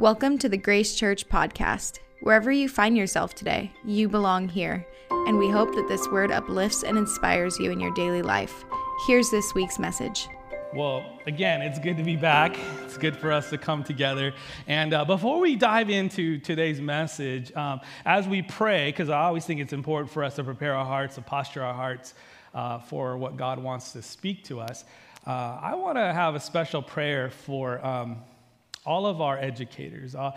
Welcome to the Grace Church podcast. Wherever you find yourself today, you belong here, and we hope that this word uplifts and inspires you in your daily life. Here's this week's message. Well, again, it's good to be back. It's good for us to come together. And uh, before we dive into today's message, um, as we pray, because I always think it's important for us to prepare our hearts, to posture our hearts uh, for what God wants to speak to us, uh, I want to have a special prayer for. Um, all of our educators, our,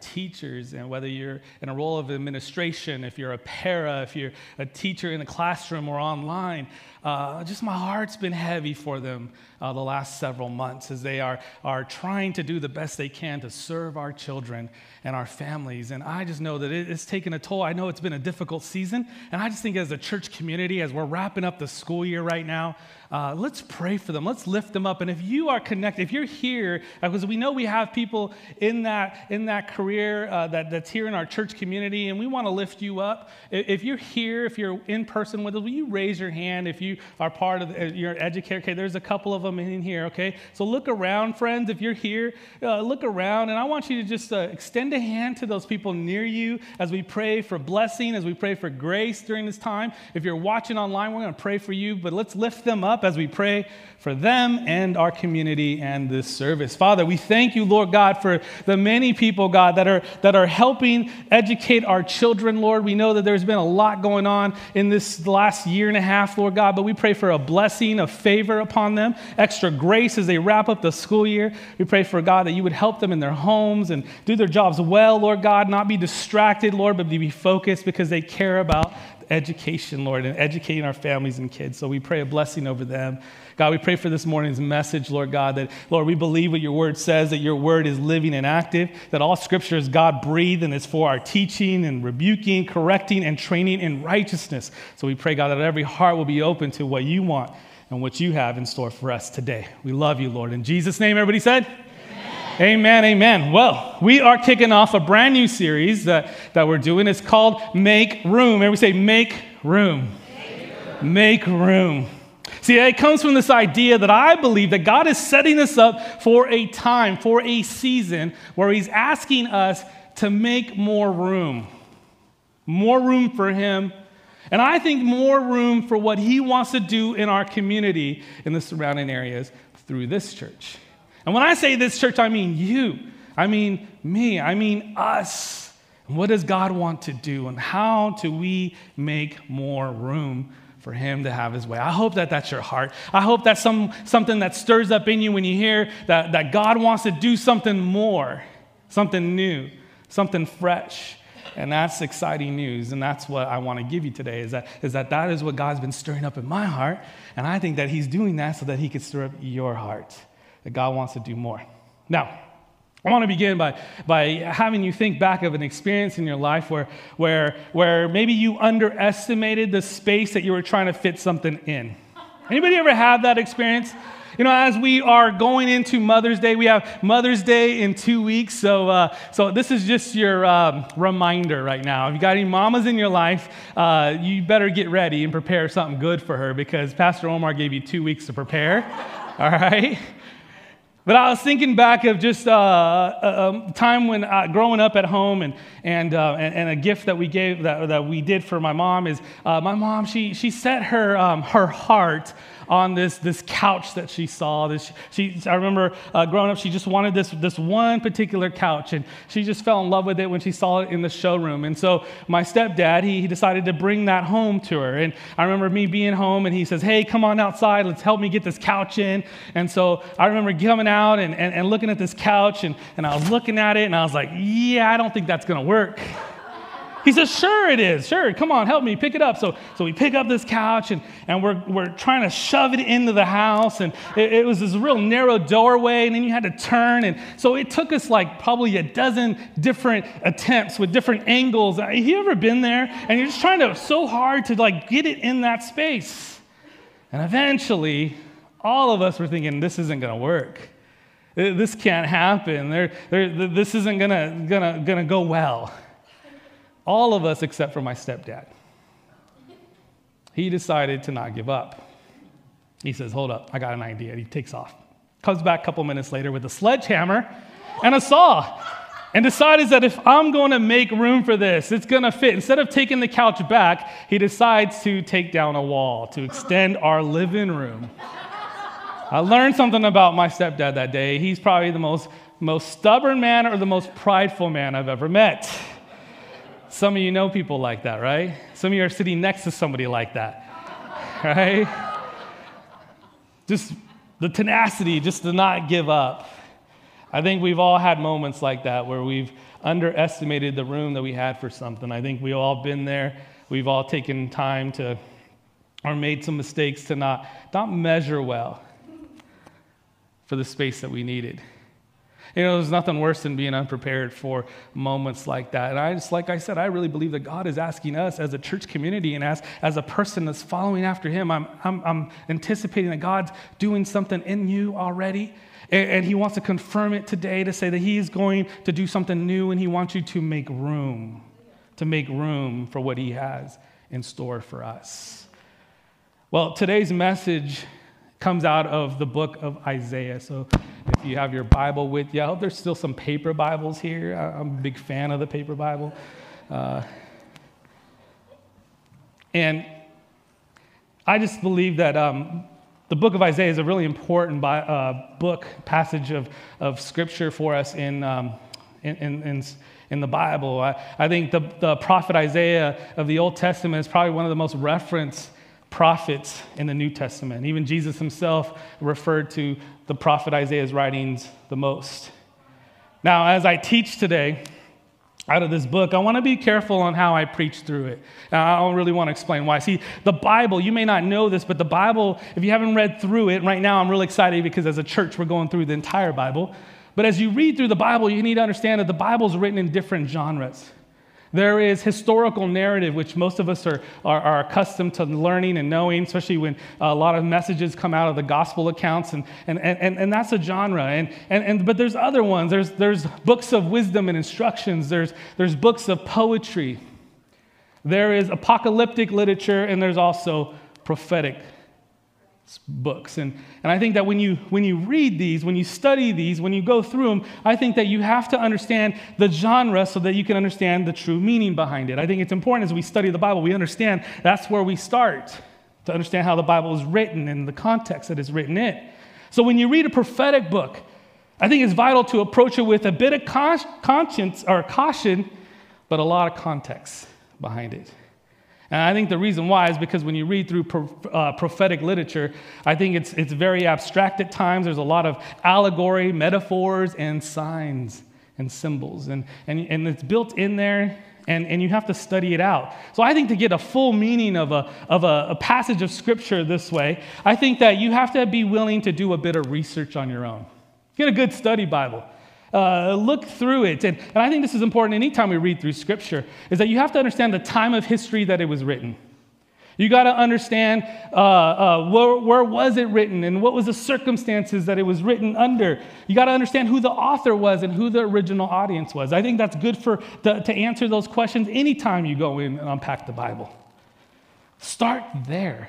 teachers, and whether you're in a role of administration, if you're a para, if you're a teacher in the classroom or online, uh, just my heart's been heavy for them uh, the last several months as they are, are trying to do the best they can to serve our children and our families. And I just know that it's taken a toll. I know it's been a difficult season. And I just think as a church community, as we're wrapping up the school year right now, uh, let's pray for them. Let's lift them up. And if you are connected, if you're here, because we know we have people in that, in that career uh, that, that's here in our church community, and we want to lift you up. If you're here, if you're in person with us, will you raise your hand if you are part of your educator? Okay, there's a couple of them in here, okay? So look around, friends. If you're here, uh, look around, and I want you to just uh, extend a hand to those people near you as we pray for blessing, as we pray for grace during this time. If you're watching online, we're going to pray for you, but let's lift them up as we pray for them and our community and this service. Father, we thank you, Lord God, for the many people, God, that are, that are helping educate our children, Lord. We know that there's been a lot going on in this last year and a half, Lord God, but we pray for a blessing, a favor upon them, extra grace as they wrap up the school year. We pray for, God, that you would help them in their homes and do their jobs well, Lord God, not be distracted, Lord, but be focused because they care about education, Lord, and educating our families and kids. So we pray a blessing over them. God, we pray for this morning's message, Lord God, that, Lord, we believe what your word says, that your word is living and active, that all scripture is God breathed and is for our teaching and rebuking, correcting, and training in righteousness. So we pray, God, that every heart will be open to what you want and what you have in store for us today. We love you, Lord. In Jesus' name, everybody said, Amen, amen. Well, we are kicking off a brand new series that, that we're doing. It's called Make Room. Everybody say, Make Room. Make room. Make room. See, it comes from this idea that I believe that God is setting us up for a time, for a season, where He's asking us to make more room. More room for Him. And I think more room for what He wants to do in our community in the surrounding areas through this church. And when I say this church, I mean you. I mean me. I mean us. what does God want to do? And how do we make more room for Him to have His way? I hope that that's your heart. I hope that's some, something that stirs up in you when you hear that, that God wants to do something more, something new, something fresh. And that's exciting news. And that's what I want to give you today is that, is that that is what God's been stirring up in my heart. And I think that He's doing that so that He can stir up your heart that God wants to do more. Now, I want to begin by, by having you think back of an experience in your life where, where, where maybe you underestimated the space that you were trying to fit something in. Anybody ever have that experience? You know, as we are going into Mother's Day, we have Mother's Day in two weeks. So, uh, so this is just your um, reminder right now. If you got any mamas in your life, uh, you better get ready and prepare something good for her because Pastor Omar gave you two weeks to prepare. All right? But I was thinking back of just uh, a, a, time when uh, growing up at home, and, and, uh, and, and, a gift that we gave that, that we did for my mom is uh, my mom, she, she set her, um, her heart on this, this couch that she saw. This, she, I remember uh, growing up, she just wanted this, this one particular couch, and she just fell in love with it when she saw it in the showroom. And so my stepdad, he, he decided to bring that home to her. And I remember me being home, and he says, Hey, come on outside, let's help me get this couch in. And so I remember coming out and, and, and looking at this couch, and, and I was looking at it, and I was like, Yeah, I don't think that's gonna work. He says, Sure, it is. Sure, come on, help me pick it up. So, so we pick up this couch and, and we're, we're trying to shove it into the house. And it, it was this real narrow doorway, and then you had to turn. And so it took us like probably a dozen different attempts with different angles. Uh, have you ever been there? And you're just trying to so hard to like get it in that space. And eventually, all of us were thinking, This isn't going to work. Uh, this can't happen. This isn't going to gonna, gonna go well. All of us except for my stepdad. He decided to not give up. He says, Hold up, I got an idea. He takes off. Comes back a couple minutes later with a sledgehammer and a saw. and decides that if I'm going to make room for this, it's going to fit. Instead of taking the couch back, he decides to take down a wall to extend our living room. I learned something about my stepdad that day. He's probably the most, most stubborn man or the most prideful man I've ever met. Some of you know people like that, right? Some of you are sitting next to somebody like that, right? Just the tenacity just to not give up. I think we've all had moments like that where we've underestimated the room that we had for something. I think we've all been there. We've all taken time to, or made some mistakes to not, not measure well for the space that we needed. You know, there's nothing worse than being unprepared for moments like that. And I just, like I said, I really believe that God is asking us as a church community and as, as a person that's following after Him, I'm, I'm, I'm anticipating that God's doing something in you already. And, and He wants to confirm it today to say that He is going to do something new and He wants you to make room, to make room for what He has in store for us. Well, today's message comes out of the book of Isaiah. So if you have your Bible with you, I hope there's still some paper Bibles here. I'm a big fan of the paper Bible. Uh, and I just believe that um, the book of Isaiah is a really important bi- uh, book, passage of, of scripture for us in, um, in, in, in, in, the Bible. I, I think the, the prophet Isaiah of the Old Testament is probably one of the most referenced prophets in the New Testament. Even Jesus himself referred to the prophet Isaiah's writings the most. Now, as I teach today out of this book, I want to be careful on how I preach through it. I don't really want to explain why. See, the Bible, you may not know this, but the Bible, if you haven't read through it, right now I'm really excited because as a church, we're going through the entire Bible. But as you read through the Bible, you need to understand that the Bible is written in different genres. There is historical narrative, which most of us are, are, are, accustomed to learning and knowing, especially when a lot of messages come out of the gospel accounts, and, and, and, and that's a genre. And, and, and, but there's other ones. There's, there's books of wisdom and instructions, there's, there's books of poetry, there is apocalyptic literature, and there's also prophetic books. And, and I think that when you, when you read these, when you study these, when you go through them, I think that you have to understand the genre so that you can understand the true meaning behind it. I think it's important as we study the Bible, we understand that's where we start to understand how the Bible is written and the context that is written in. So when you read a prophetic book, I think it's vital to approach it with a bit of conscience or caution, but a lot of context behind it. And I think the reason why is because when you read through pro, uh, prophetic literature, I think it's, it's very abstract at times. There's a lot of allegory, metaphors, and signs and symbols. And, and, and it's built in there, and, and you have to study it out. So I think to get a full meaning of, a, of a, a passage of Scripture this way, I think that you have to be willing to do a bit of research on your own. Get a good study Bible. Uh, look through it. And, and I think this is important anytime we read through Scripture, is that you have to understand the time of history that it was written. You got to understand uh, uh, where, where, was it written and what was the circumstances that it was written under. You got to understand who the author was and who the original audience was. I think that's good for the, to answer those questions anytime you go in and unpack the Bible. Start there.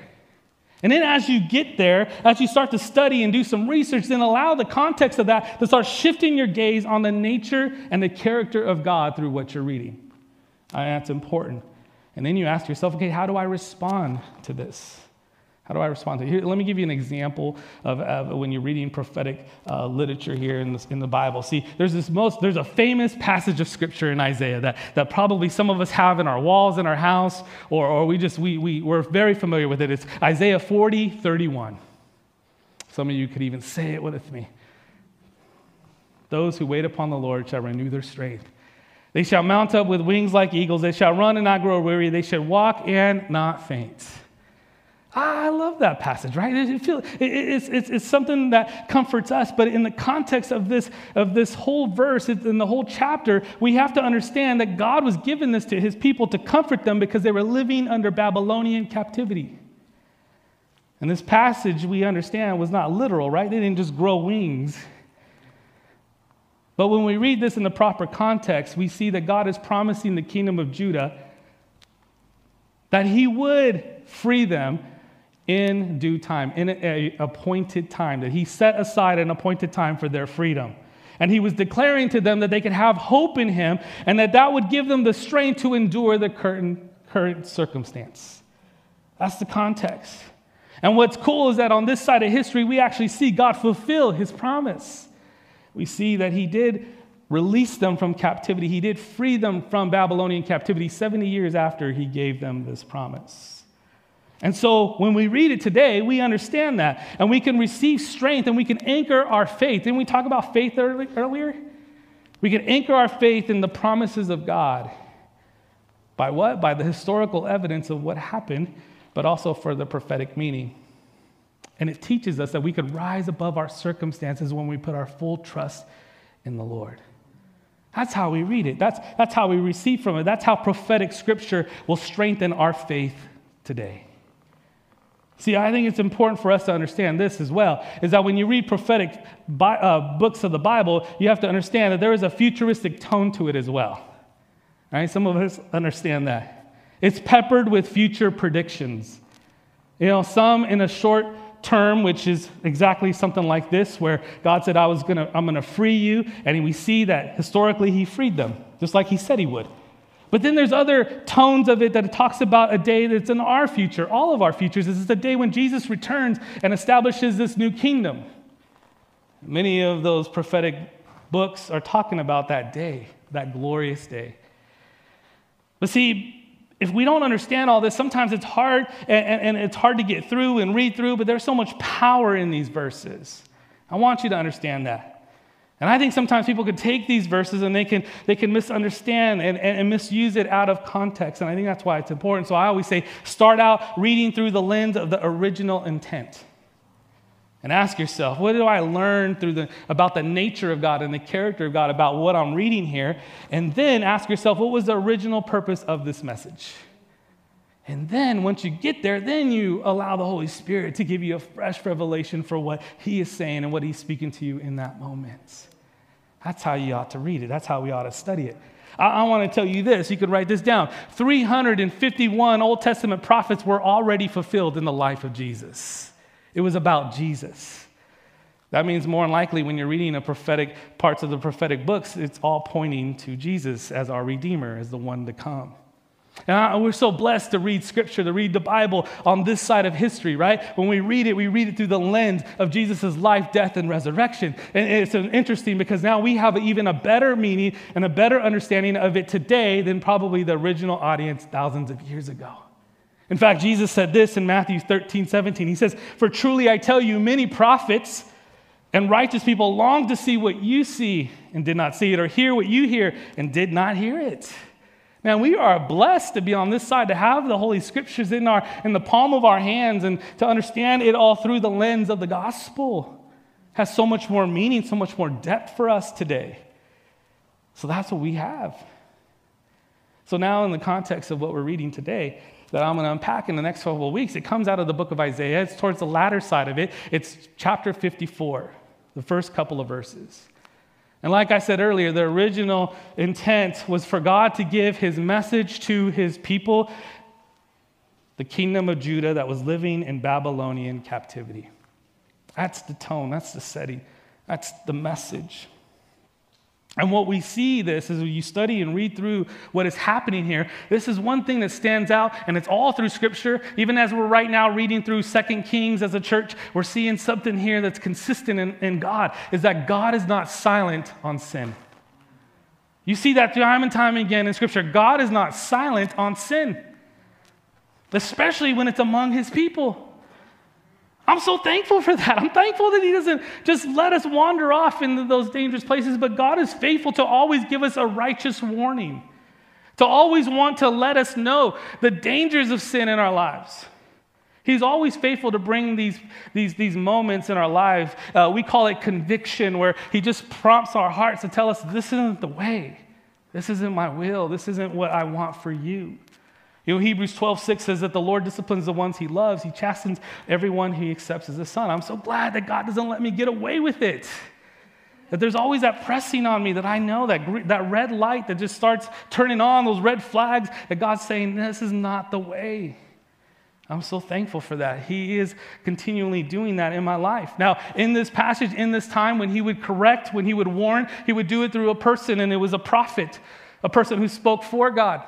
And then as you get there, as you start to study and do some research, then allow the context of that to start shifting your gaze on the nature and the character of God through what you're reading. Uh, that's important. And then you ask yourself, okay, how do I respond to this? How do I respond to it? Here, let me give you an example of, of when you're reading prophetic uh, literature here in, this, in the Bible. See, there's this most, there's a famous passage of scripture in Isaiah that, that probably some of us have in our walls in our house, or, or we just, we, we, we're very familiar with it. It's Isaiah 40, 31. Some of you could even say it with me. Those who wait upon the Lord shall renew their strength. They shall mount up with wings like eagles. They shall run and not grow weary. They shall walk and not faint. Ah, I love that passage, right? It, feel, it, it's, it's, it's, something that comforts us, but in the context of this, of this whole verse, in the whole chapter, we have to understand that God was giving this to his people to comfort them because they were living under Babylonian captivity. And this passage, we understand, was not literal, right? They didn't just grow wings. But when we read this in the proper context, we see that God is promising the kingdom of Judah that he would free them in due time, in an appointed time, that he set aside an appointed time for their freedom. And he was declaring to them that they could have hope in him and that that would give them the strength to endure the current, current circumstance. That's the context. And what's cool is that on this side of history, we actually see God fulfill his promise. We see that he did release them from captivity, he did free them from Babylonian captivity 70 years after he gave them this promise. And so when we read it today, we understand that. And we can receive strength and we can anchor our faith. Didn't we talk about faith earlier? We can anchor our faith in the promises of God. By what? By the historical evidence of what happened, but also for the prophetic meaning. And it teaches us that we could rise above our circumstances when we put our full trust in the Lord. That's how we read it. That's, that's how we receive from it. That's how prophetic scripture will strengthen our faith today. See, I think it's important for us to understand this as well is that when you read prophetic bi- uh, books of the Bible, you have to understand that there is a futuristic tone to it as well. Right? Some of us understand that. It's peppered with future predictions. You know, some in a short term, which is exactly something like this, where God said, I was gonna, I'm gonna free you, and we see that historically he freed them, just like he said he would. But then there's other tones of it that talks about a day that's in our future, all of our futures. This is the day when Jesus returns and establishes this new kingdom. Many of those prophetic books are talking about that day, that glorious day. But see, if we don't understand all this, sometimes it's hard and, and, and, it's hard to get through and read through, but there's so much power in these verses. I want you to understand that. And I think sometimes people could take these verses and they can, they can misunderstand and, and, and, misuse it out of context. And I think that's why it's important. So I always say start out reading through the lens of the original intent. And ask yourself, what do I learn through the, about the nature of God and the character of God about what I'm reading here? And then ask yourself, what was the original purpose of this message? And then once you get there, then you allow the Holy Spirit to give you a fresh revelation for what He is saying and what He's speaking to you in that moment. That's how you ought to read it. That's how we ought to study it. I, I want to tell you this. You could write this down. 351 Old Testament prophets were already fulfilled in the life of Jesus. It was about Jesus. That means more than likely when you're reading the prophetic parts of the prophetic books, it's all pointing to Jesus as our Redeemer, as the one to come. And we're so blessed to read scripture, to read the Bible on this side of history, right? When we read it, we read it through the lens of Jesus' life, death, and resurrection. And it's interesting because now we have even a better meaning and a better understanding of it today than probably the original audience thousands of years ago. In fact, Jesus said this in Matthew 13, 17. He says, For truly I tell you, many prophets and righteous people long to see what you see and did not see it, or hear what you hear and did not hear it. Man, we are blessed to be on this side, to have the Holy Scriptures in, our, in the palm of our hands and to understand it all through the lens of the gospel. Has so much more meaning, so much more depth for us today. So that's what we have. So, now, in the context of what we're reading today, that I'm going to unpack in the next couple of weeks, it comes out of the book of Isaiah. It's towards the latter side of it. It's chapter 54, the first couple of verses. And like I said earlier, the original intent was for God to give his message to his people, the kingdom of Judah that was living in Babylonian captivity. That's the tone, that's the setting, that's the message. And what we see this is when you study and read through what is happening here, this is one thing that stands out, and it's all through Scripture. Even as we're right now reading through Second Kings as a church, we're seeing something here that's consistent in, in God, is that God is not silent on sin. You see that time and time again in Scripture. God is not silent on sin, especially when it's among His people. I'm so thankful for that. I'm thankful that He doesn't just let us wander off into those dangerous places, but God is faithful to always give us a righteous warning, to always want to let us know the dangers of sin in our lives. He's always faithful to bring these, these, these moments in our lives. Uh, we call it conviction, where He just prompts our hearts to tell us this isn't the way. This isn't my will. This isn't what I want for you. You know, Hebrews 12, 6 says that the Lord disciplines the ones he loves. He chastens everyone he accepts as a son. I'm so glad that God doesn't let me get away with it. That there's always that pressing on me that I know that, that red light that just starts turning on, those red flags, that God's saying, This is not the way. I'm so thankful for that. He is continually doing that in my life. Now, in this passage, in this time, when he would correct, when he would warn, he would do it through a person, and it was a prophet, a person who spoke for God.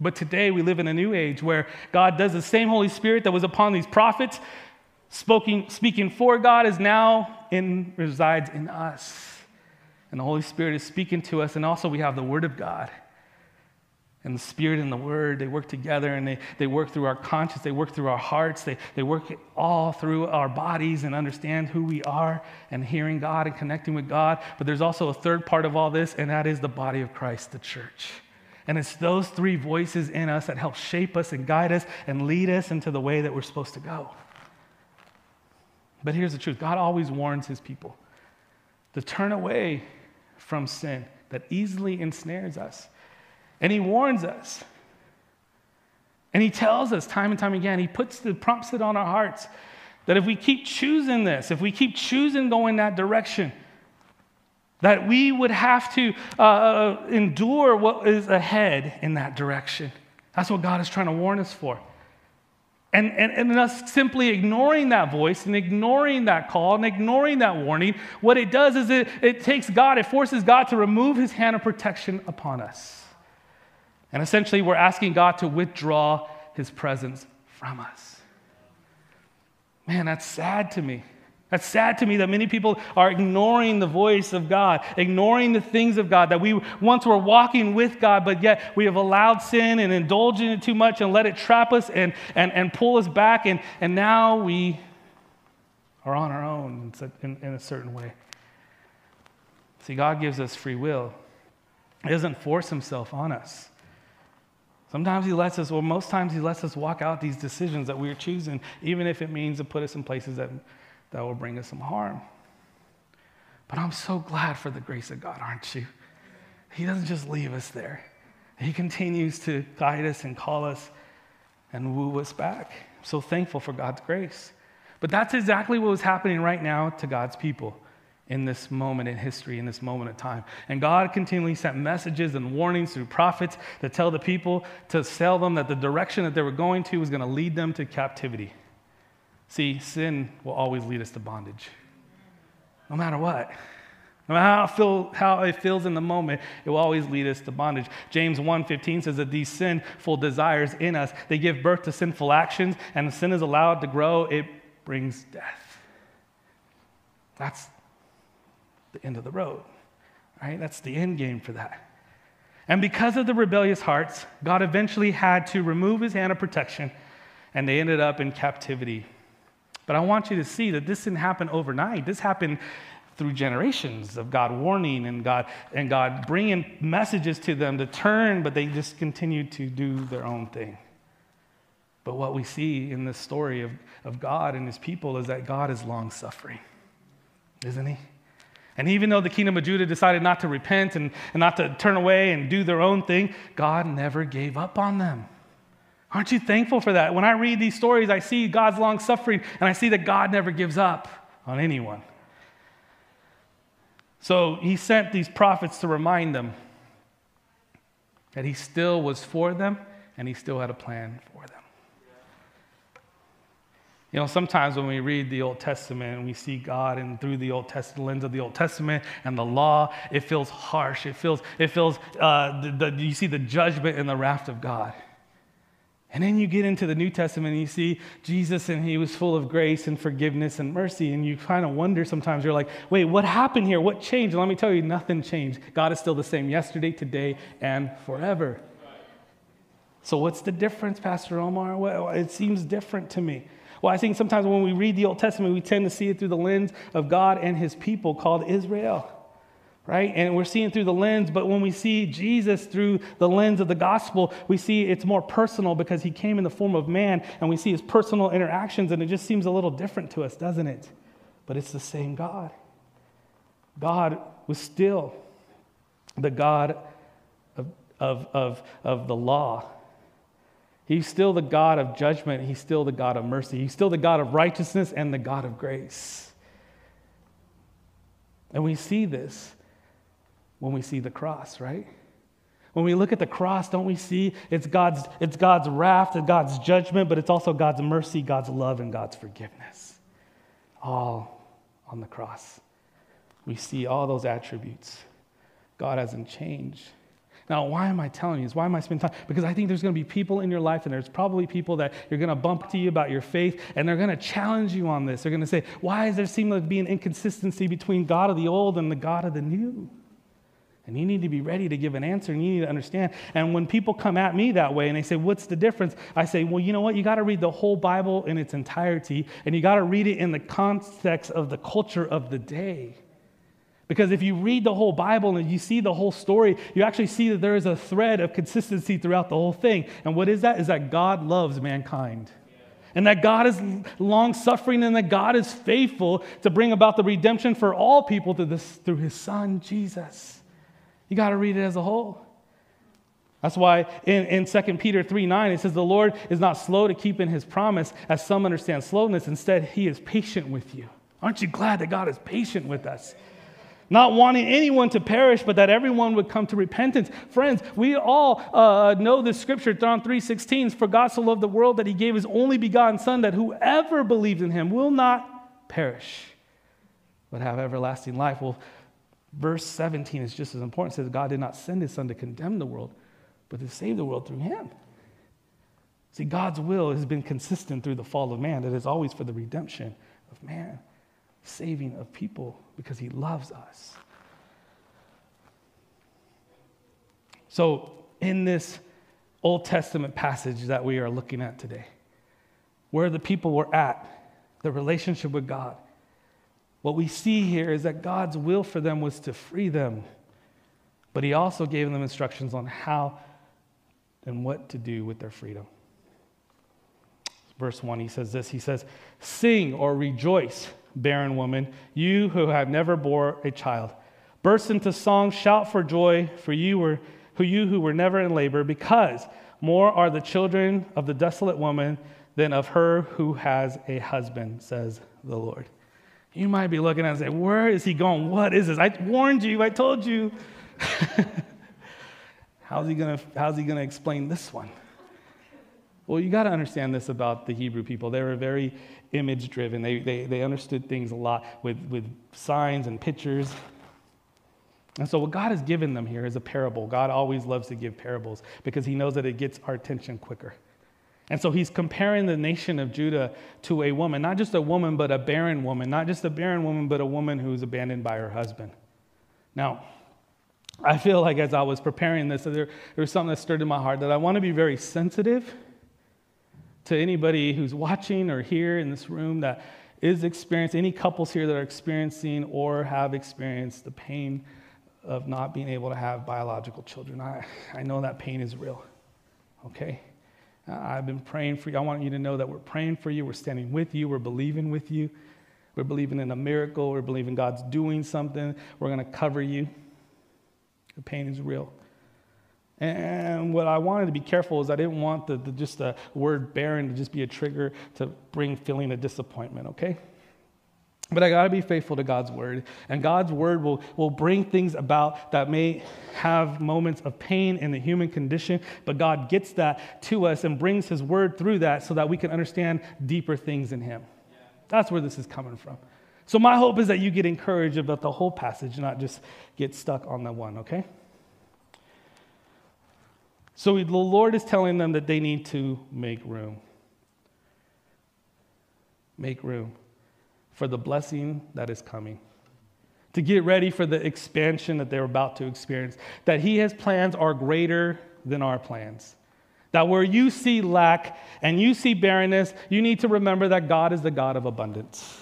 But today we live in a new age where God does the same Holy Spirit that was upon these prophets, speaking, speaking for God, is now in, resides in us. And the Holy Spirit is speaking to us, and also we have the Word of God. And the Spirit and the Word, they work together and they, they work through our conscience, they work through our hearts, they, they work all through our bodies and understand who we are and hearing God and connecting with God. But there's also a third part of all this, and that is the body of Christ, the church. And it's those three voices in us that help shape us and guide us and lead us into the way that we're supposed to go. But here's the truth God always warns his people to turn away from sin that easily ensnares us. And he warns us. And he tells us time and time again, he puts the prompts it on our hearts that if we keep choosing this, if we keep choosing going that direction, that we would have to uh, uh, endure what is ahead in that direction. That's what God is trying to warn us for. And, and, and us simply ignoring that voice and ignoring that call and ignoring that warning, what it does is it, it takes God, it forces God to remove his hand of protection upon us. And essentially, we're asking God to withdraw his presence from us. Man, that's sad to me. That's sad to me that many people are ignoring the voice of God, ignoring the things of God, that we once were walking with God, but yet we have allowed sin and indulged in it too much and let it trap us and, and, and pull us back. And, and now we are on our own in, in a certain way. See, God gives us free will, He doesn't force Himself on us. Sometimes he lets us, or most times he lets us walk out these decisions that we're choosing, even if it means to put us in places that that will bring us some harm. But I'm so glad for the grace of God, aren't you? He doesn't just leave us there, He continues to guide us and call us and woo us back. I'm so thankful for God's grace. But that's exactly what was happening right now to God's people in this moment in history, in this moment of time. And God continually sent messages and warnings through prophets to tell the people, to tell them that the direction that they were going to was going to lead them to captivity. See, sin will always lead us to bondage, no matter what. No matter how it, feel, how it feels in the moment, it will always lead us to bondage. James 1.15 says that these sinful desires in us, they give birth to sinful actions, and sin is allowed to grow, it brings death. That's the end of the road, right? That's the end game for that. And because of the rebellious hearts, God eventually had to remove his hand of protection, and they ended up in captivity but I want you to see that this didn't happen overnight. This happened through generations of God warning and God and God bringing messages to them to turn, but they just continued to do their own thing. But what we see in this story of, of God and his people is that God is long suffering, isn't he? And even though the kingdom of Judah decided not to repent and, and not to turn away and do their own thing, God never gave up on them. Aren't you thankful for that? When I read these stories, I see God's long suffering and I see that God never gives up on anyone. So he sent these prophets to remind them that he still was for them and he still had a plan for them. You know, sometimes when we read the Old Testament and we see God and through the Old Testament lens of the Old Testament and the law, it feels harsh. It feels, it feels uh, the, the, you see the judgment and the wrath of God. And then you get into the New Testament and you see Jesus and he was full of grace and forgiveness and mercy. And you kind of wonder sometimes, you're like, wait, what happened here? What changed? Let me tell you, nothing changed. God is still the same yesterday, today, and forever. So, what's the difference, Pastor Omar? Well, it seems different to me. Well, I think sometimes when we read the Old Testament, we tend to see it through the lens of God and his people called Israel right? And we're seeing through the lens, but when we see Jesus through the lens of the gospel, we see it's more personal because he came in the form of man and we see his personal interactions, and it just seems a little different to us, doesn't it? But it's the same God. God was still the God of, of, of, of the law. He's still the God of judgment. He's still the God of mercy. He's still the God of righteousness and the God of grace. And we see this when we see the cross, right? When we look at the cross, don't we see it's God's, it's God's wrath, it's God's judgment, but it's also God's mercy, God's love, and God's forgiveness. All on the cross. We see all those attributes. God hasn't changed. Now, why am I telling you this? Why am I spending time? Because I think there's going to be people in your life, and there's probably people that you're going to bump to you about your faith, and they're going to challenge you on this. They're going to say, Why does there seem to be an inconsistency between God of the old and the God of the new? And you need to be ready to give an answer and you need to understand. And when people come at me that way and they say, What's the difference? I say, Well, you know what? You got to read the whole Bible in its entirety and you got to read it in the context of the culture of the day. Because if you read the whole Bible and you see the whole story, you actually see that there is a thread of consistency throughout the whole thing. And what is that? Is that God loves mankind. And that God is long suffering and that God is faithful to bring about the redemption for all people through, this, through his son, Jesus. You got to read it as a whole. That's why in, in 2 Peter 3 9, it says, The Lord is not slow to keep in his promise, as some understand slowness. Instead, he is patient with you. Aren't you glad that God is patient with us? not wanting anyone to perish, but that everyone would come to repentance. Friends, we all uh, know this scripture, John 3.16, For God so loved the world that he gave his only begotten Son, that whoever believes in him will not perish, but have everlasting life. Well, verse 17 is just as important. It says, God did not send his Son to condemn the world, but to save the world through him. See, God's will has been consistent through the fall of man. It is always for the redemption of man saving of people because he loves us. So, in this Old Testament passage that we are looking at today, where the people were at, the relationship with God, what we see here is that God's will for them was to free them, but he also gave them instructions on how and what to do with their freedom. Verse 1, he says this He says, Sing or rejoice barren woman, you who have never bore a child. Burst into song, shout for joy for you were, who you who were never in labor, because more are the children of the desolate woman than of her who has a husband, says the Lord. You might be looking at and say, Where is he going? What is this? I warned you, I told you. how's he gonna how's he gonna explain this one? Well, you got to understand this about the Hebrew people. They were very image driven, they, they, they understood things a lot with, with signs and pictures. And so, what God has given them here is a parable. God always loves to give parables because he knows that it gets our attention quicker. And so, he's comparing the nation of Judah to a woman, not just a woman, but a barren woman, not just a barren woman, but a woman who's abandoned by her husband. Now, I feel like as I was preparing this, there, there was something that stirred in my heart that I want to be very sensitive to anybody who's watching or here in this room that is experiencing, any couples here that are experiencing or have experienced the pain of not being able to have biological children. I, I know that pain is real, okay? Uh, I've been praying for you. I want you to know that we're praying for you. We're standing with you. We're believing with you. We're believing in a miracle. We're believing God's doing something. We're going to cover you. The pain is real. And what I wanted to be careful is I didn't want the, the, just the word barren to just be a trigger to bring feeling of disappointment, okay? But I got to be faithful to God's word. And God's word will, will bring things about that may have moments of pain in the human condition, but God gets that to us and brings his word through that so that we can understand deeper things in him. That's where this is coming from. So, my hope is that you get encouraged about the whole passage, not just get stuck on the one, okay? So the Lord is telling them that they need to make room. Make room for the blessing that is coming. To get ready for the expansion that they're about to experience. That He has plans are greater than our plans. That where you see lack and you see barrenness, you need to remember that God is the God of abundance.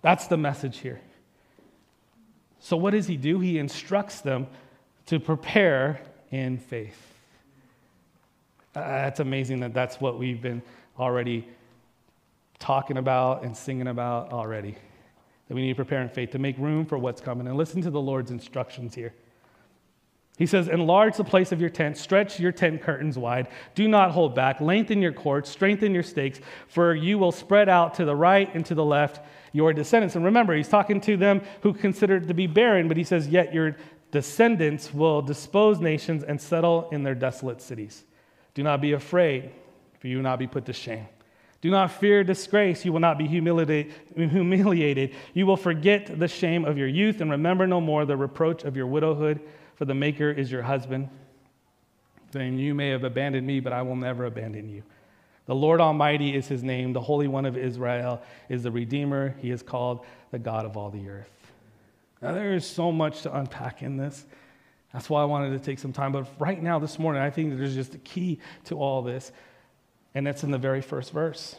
That's the message here. So, what does He do? He instructs them to prepare in faith. It's amazing that that's what we've been already talking about and singing about already. That we need to prepare in faith to make room for what's coming. And listen to the Lord's instructions here. He says, Enlarge the place of your tent, stretch your tent curtains wide, do not hold back, lengthen your cords, strengthen your stakes, for you will spread out to the right and to the left your descendants. And remember, he's talking to them who considered to be barren, but he says, Yet your descendants will dispose nations and settle in their desolate cities. Do not be afraid, for you will not be put to shame. Do not fear disgrace, you will not be humiliated. You will forget the shame of your youth and remember no more the reproach of your widowhood, for the Maker is your husband. Then you may have abandoned me, but I will never abandon you. The Lord Almighty is his name. The Holy One of Israel is the Redeemer. He is called the God of all the earth. Now, there is so much to unpack in this. That's why I wanted to take some time. But right now, this morning, I think there's just a key to all this, and that's in the very first verse.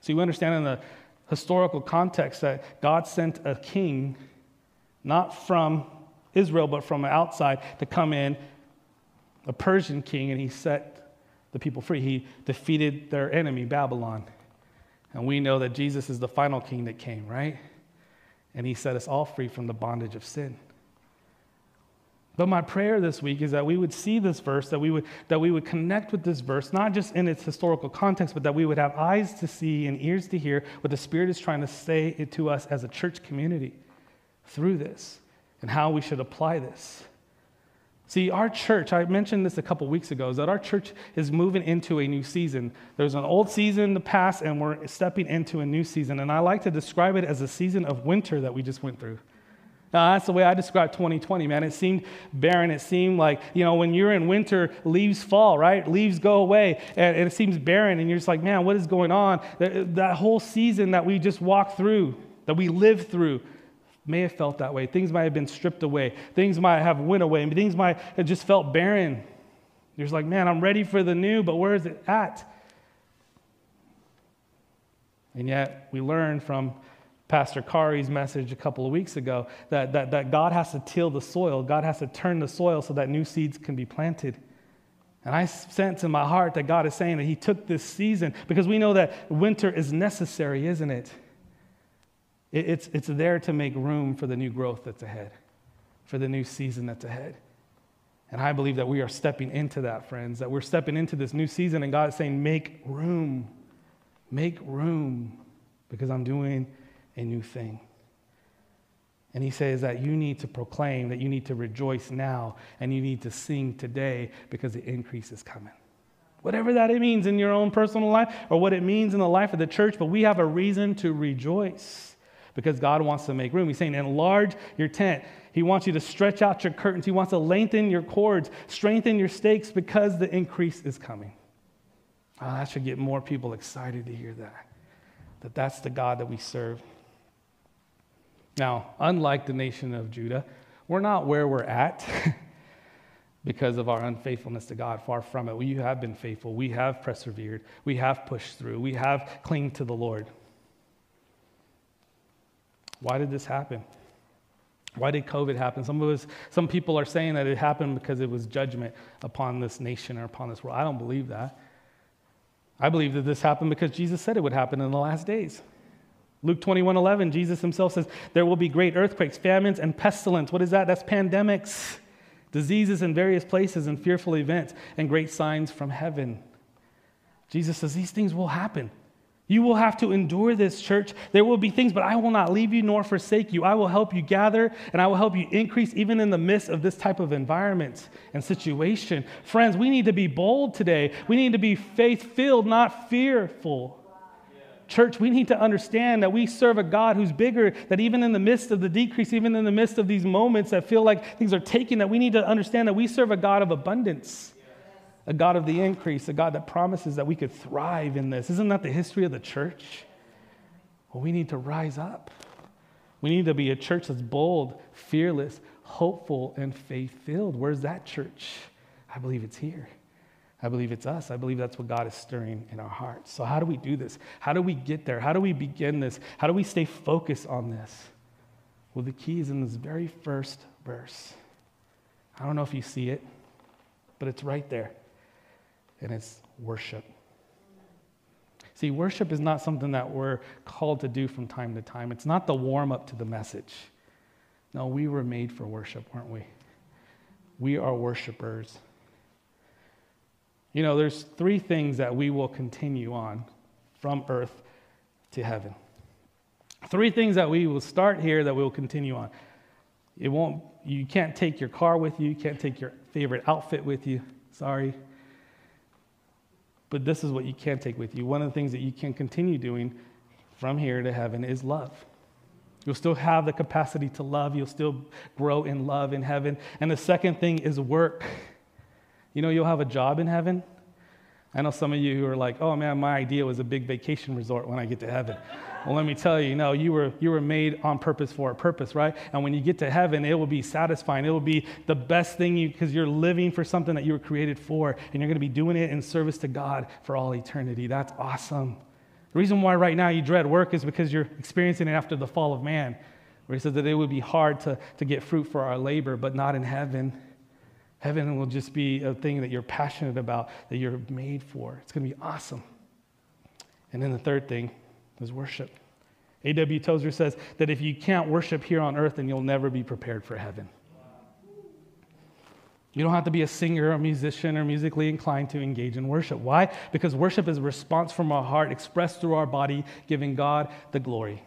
So you understand in the historical context that God sent a king, not from Israel, but from outside, to come in, a Persian king, and he set the people free. He defeated their enemy, Babylon. And we know that Jesus is the final king that came, right? And he set us all free from the bondage of sin. But my prayer this week is that we would see this verse, that we would, that we would connect with this verse, not just in its historical context, but that we would have eyes to see and ears to hear what the Spirit is trying to say to us as a church community through this and how we should apply this. See, our church, I mentioned this a couple weeks ago, is that our church is moving into a new season. There's an old season in the past, and we're stepping into a new season. And I like to describe it as a season of winter that we just went through. Now, that's the way I describe 2020, man. It seemed barren. It seemed like, you know, when you're in winter, leaves fall, right? Leaves go away, and, it seems barren. And you're just like, man, what is going on? That, that whole season that we just walked through, that we lived through, may have felt that way. Things might have been stripped away. Things might have went away. And things might have just felt barren. You're just like, man, I'm ready for the new, but where is it at? And yet, we learn from Pastor Kari's message a couple of weeks ago that, that, that God has to till the soil. God has to turn the soil so that new seeds can be planted. And I sense in my heart that God is saying that He took this season because we know that winter is necessary, isn't it? It's, it's there to make room for the new growth that's ahead, for the new season that's ahead. And I believe that we are stepping into that, friends, that we're stepping into this new season, and God is saying, Make room. Make room because I'm doing a new thing. And he says that you need to proclaim, that you need to rejoice now, and you need to sing today because the increase is coming. Whatever that it means in your own personal life or what it means in the life of the church, but we have a reason to rejoice because God wants to make room. He's saying, enlarge your tent. He wants you to stretch out your curtains. He wants to lengthen your cords, strengthen your stakes because the increase is coming. Oh, that should get more people excited to hear that. That that's the God that we serve. Now, unlike the nation of Judah, we're not where we're at because of our unfaithfulness to God. Far from it. We have been faithful. We have persevered. We have pushed through. We have clinged to the Lord. Why did this happen? Why did COVID happen? Some of us, some people are saying that it happened because it was judgment upon this nation or upon this world. I don't believe that. I believe that this happened because Jesus said it would happen in the last days. Luke 21 11, Jesus himself says, There will be great earthquakes, famines, and pestilence. What is that? That's pandemics, diseases in various places, and fearful events, and great signs from heaven. Jesus says these things will happen. You will have to endure this, church. There will be things, but I will not leave you nor forsake you. I will help you gather and I will help you increase even in the midst of this type of environment and situation. Friends, we need to be bold today. We need to be faith filled, not fearful. Church, we need to understand that we serve a God who's bigger, that even in the midst of the decrease, even in the midst of these moments that feel like things are taken, that we need to understand that we serve a God of abundance a God of the increase, a God that promises that we could thrive in this. Isn't that the history of the church? Well, we need to rise up. We need to be a church that's bold, fearless, hopeful, and faith filled. Where's that church? I believe it's here. I believe it's us. I believe that's what God is stirring in our hearts. So, how do we do this? How do we get there? How do we begin this? How do we stay focused on this? Well, the key is in this very first verse. I don't know if you see it, but it's right there and it's worship. See, worship is not something that we're called to do from time to time. It's not the warm up to the message. No, we were made for worship, weren't we? We are worshipers. You know, there's three things that we will continue on from earth to heaven. Three things that we will start here that we will continue on. It won't, you can't take your car with you, you can't take your favorite outfit with you. Sorry. But this is what you can take with you. One of the things that you can continue doing from here to heaven is love. You'll still have the capacity to love. You'll still grow in love in heaven. And the second thing is work. You know, you'll have a job in heaven. I know some of you who are like, oh man, my idea was a big vacation resort when I get to heaven. well, let me tell you, no, you were, you were made on purpose for a purpose, right? And when you get to heaven, it will be satisfying. It will be the best thing you, because you're living for something that you were created for, and you're going to be doing it in service to God for all eternity. That's awesome. The reason why right now you dread work is because you're experiencing it after the fall of man, where he says that it would be hard to, to get fruit for our labor, but not in heaven. Heaven will just be a thing that you're passionate about, that you're made for. It's going to be awesome. And then the third thing is worship. A.W. Tozer says that if you can't worship here on earth, then you'll never be prepared for heaven. You don't have to be a singer or musician or musically inclined to engage in worship. Why? Because worship is a response from our heart expressed through our body, giving God the glory.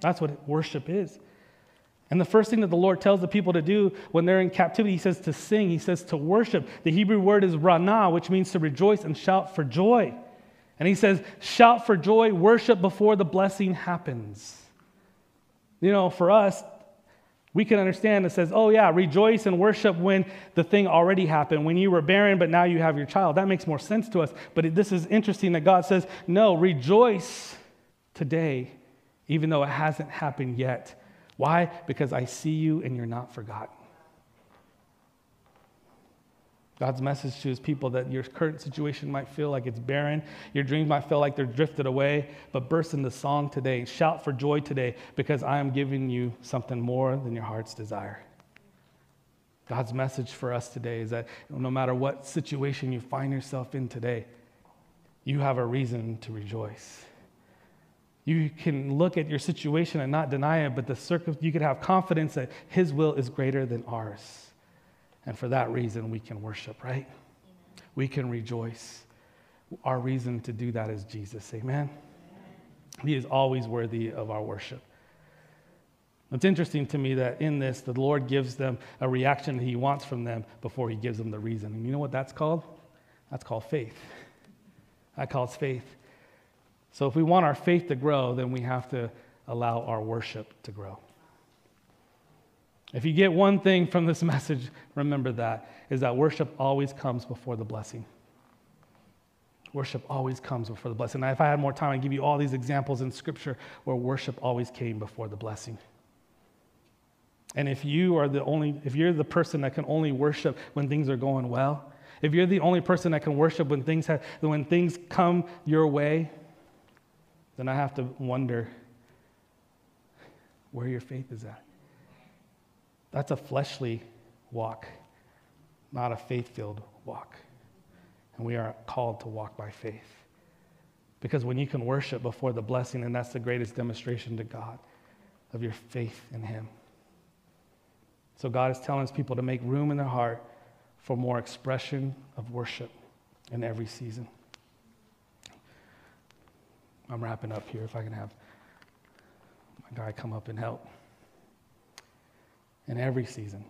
That's what worship is. And the first thing that the Lord tells the people to do when they're in captivity, He says to sing, He says to worship. The Hebrew word is ranan, which means to rejoice and shout for joy. And He says, shout for joy, worship before the blessing happens. You know, for us, we can understand it says, oh, yeah, rejoice and worship when the thing already happened, when you were barren, but now you have your child. That makes more sense to us. But this is interesting that God says, no, rejoice today, even though it hasn't happened yet. Why? Because I see you and you're not forgotten. God's message to his people that your current situation might feel like it's barren, your dreams might feel like they're drifted away, but burst into song today. Shout for joy today because I am giving you something more than your heart's desire. God's message for us today is that no matter what situation you find yourself in today, you have a reason to rejoice. You can look at your situation and not deny it, but the circle, you could have confidence that His will is greater than ours. And for that reason, we can worship, right? We can rejoice. Our reason to do that is Jesus. Amen? He is always worthy of our worship. It's interesting to me that in this, the Lord gives them a reaction He wants from them before He gives them the reason. And you know what that's called? That's called faith. That calls faith. So if we want our faith to grow, then we have to allow our worship to grow. If you get one thing from this message, remember that is that worship always comes before the blessing. Worship always comes before the blessing. Now, if I had more time, I'd give you all these examples in Scripture where worship always came before the blessing. And if you are the only, if you're the person that can only worship when things are going well, if you're the only person that can worship when things have, when things come your way, then I have to wonder where your faith is at. That's a fleshly walk, not a faith filled walk. And we are called to walk by faith. Because when you can worship before the blessing, and that's the greatest demonstration to God of your faith in Him. So God is telling His people to make room in their heart for more expression of worship in every season. I'm wrapping up here if I can have my guy come up and help in every season.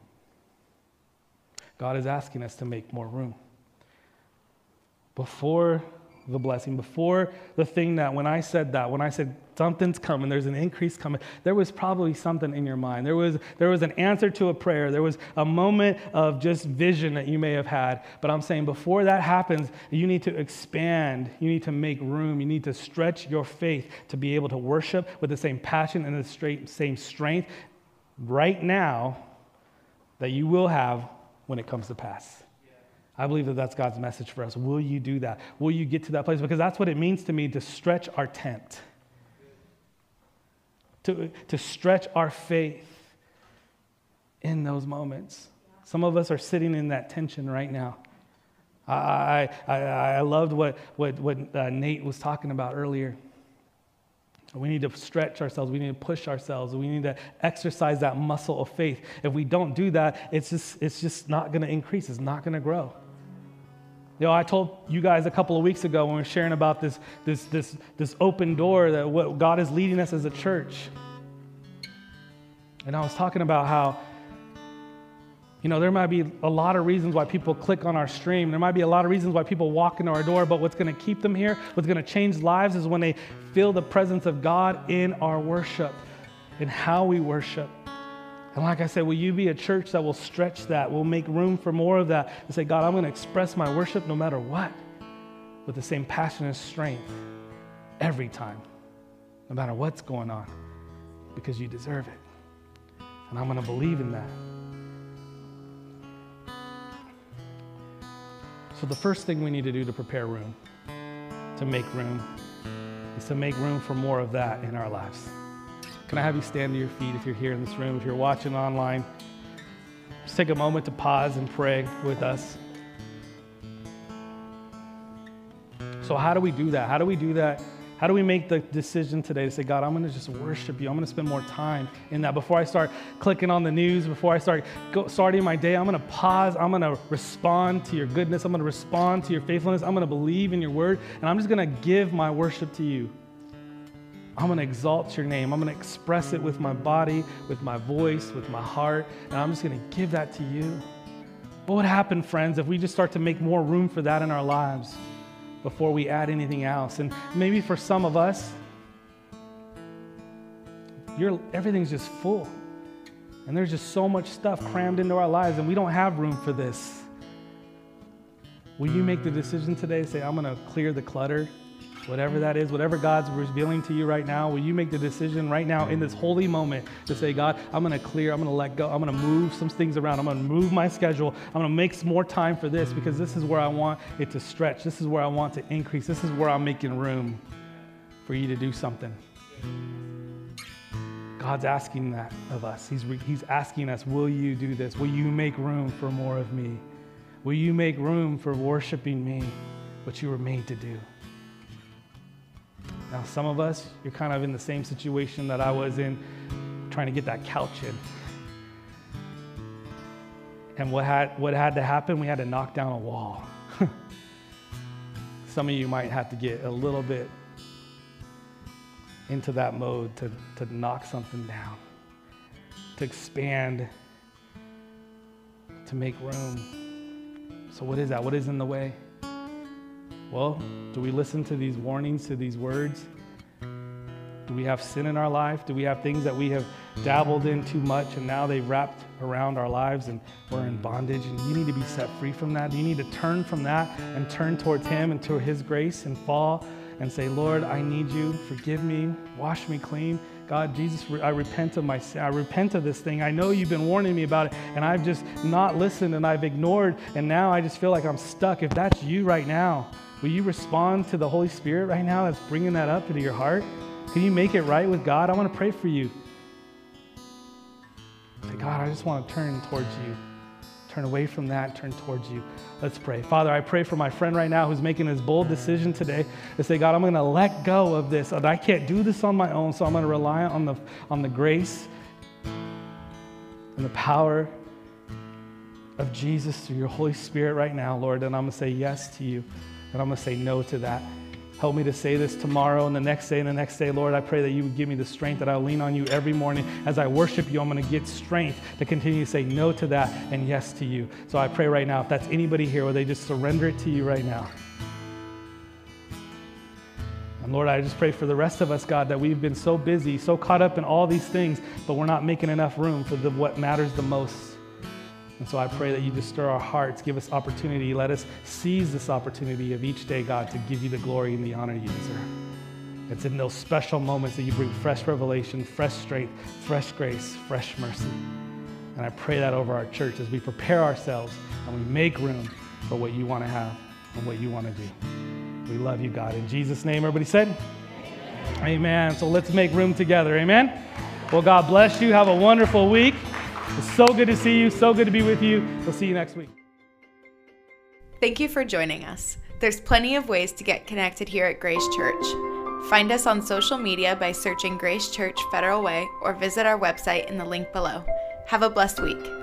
God is asking us to make more room. Before the blessing, before the thing that when I said that, when I said something's coming, there's an increase coming, there was probably something in your mind. There was, there was an answer to a prayer. There was a moment of just vision that you may have had. But I'm saying before that happens, you need to expand. You need to make room. You need to stretch your faith to be able to worship with the same passion and the same strength right now that you will have when it comes to pass. I believe that that's God's message for us. Will you do that? Will you get to that place? Because that's what it means to me to stretch our tent, to, to stretch our faith in those moments. Some of us are sitting in that tension right now. I, I, I loved what, what, what uh, Nate was talking about earlier. We need to stretch ourselves. We need to push ourselves. We need to exercise that muscle of faith. If we don't do that, it's just, it's just not going to increase. It's not going to grow. You know, I told you guys a couple of weeks ago when we were sharing about this, this, this, this open door that what God is leading us as a church. And I was talking about how You know, there might be a lot of reasons why people click on our stream. There might be a lot of reasons why people walk into our door, but what's going to keep them here, what's going to change lives is when they feel the presence of God in our worship, in how we worship. And like I said, will you be a church that will stretch that, will make room for more of that, and say, God, I'm going to express my worship no matter what, with the same passion and strength every time, no matter what's going on, because you deserve it. And I'm going to believe in that. So, the first thing we need to do to prepare room, to make room, is to make room for more of that in our lives. Can I have you stand to your feet if you're here in this room, if you're watching online? Just take a moment to pause and pray with us. So, how do we do that? How do we do that how do we make the decision today to say, God, I'm going to just worship you. I'm going to spend more time in that. Before I start clicking on the news, before I start go, starting my day, I'm going to pause. I'm going to respond to your goodness. I'm going to respond to your faithfulness. I'm going to believe in your word. And I'm just going to give my worship to you. I'm going to exalt your name. I'm going to express it with my body, with my voice, with my heart. And I'm just going to give that to you. What would happen, friends, if we just start to make more room for that in our lives? before we add anything else. And maybe for some of us, you everything's just full. And there's just so much stuff crammed into our lives, and we don't have room for this. Will you make the decision today say, I'm going to clear the clutter whatever that is, whatever God's revealing to you right now, will you make the decision right now in this holy moment to say, God, I'm going to clear, I'm going to let go, I'm going to move some things around, I'm going to move my schedule, I'm going to make some more time for this because this is where I want it to stretch, this is where I want to increase, this is where I'm making room for you to do something. God's asking that of us. He's, he's asking us, Will you do this? Will you make room for more of me? Will you make room for worshiping me, what you were made to do? Now, some of us, you're kind of in the same situation that I was in, trying to get that couch in. And what had, what had to happen? We had to knock down a wall. some of you might have to get a little bit into that mode to, to knock something down, to expand, to make room. So, what is that? What is in the way? Well, do we listen to these warnings, to these words? Do we have sin in our life? Do we have things that we have dabbled in too much and now they've wrapped around our lives and we're in bondage and you need to be set free from that? You need to turn from that and turn towards Him and to His grace and fall and say, Lord, I need you. Forgive me. Wash me clean. God, Jesus, I repent of my sin. I repent of this thing. I know you've been warning me about it, and I've just not listened and I've ignored, and now I just feel like I'm stuck. If that's you right now, Will you respond to the Holy Spirit right now that's bringing that up into your heart? Can you make it right with God? I want to pray for you. Say, God, I just want to turn towards you. Turn away from that, turn towards you. Let's pray. Father, I pray for my friend right now who's making this bold decision today to say, God, I'm going to let go of this. I can't do this on my own, so I'm going to rely on the, on the grace and the power of Jesus through your Holy Spirit right now, Lord. And I'm going to say yes to you. And I'm going to say no to that. Help me to say this tomorrow and the next day and the next day. Lord, I pray that you would give me the strength that I'll lean on you every morning. As I worship you, I'm going to get strength to continue to say no to that and yes to you. So I pray right now, if that's anybody here, where they just surrender it to you right now. And Lord, I just pray for the rest of us, God, that we've been so busy, so caught up in all these things, but we're not making enough room for the, what matters the most. And so I pray that you just stir our hearts, give us opportunity. Let us seize this opportunity of each day, God, to give you the glory and the honor you deserve. It's in those special moments that you bring fresh revelation, fresh strength, fresh grace, fresh mercy. And I pray that over our church as we prepare ourselves and we make room for what you want to have and what you want to do. We love you, God. In Jesus' name, everybody said, Amen. Amen. So let's make room together. Amen. Well, God bless you. Have a wonderful week. It's so good to see you. So good to be with you. We'll see you next week. Thank you for joining us. There's plenty of ways to get connected here at Grace Church. Find us on social media by searching Grace Church Federal Way or visit our website in the link below. Have a blessed week.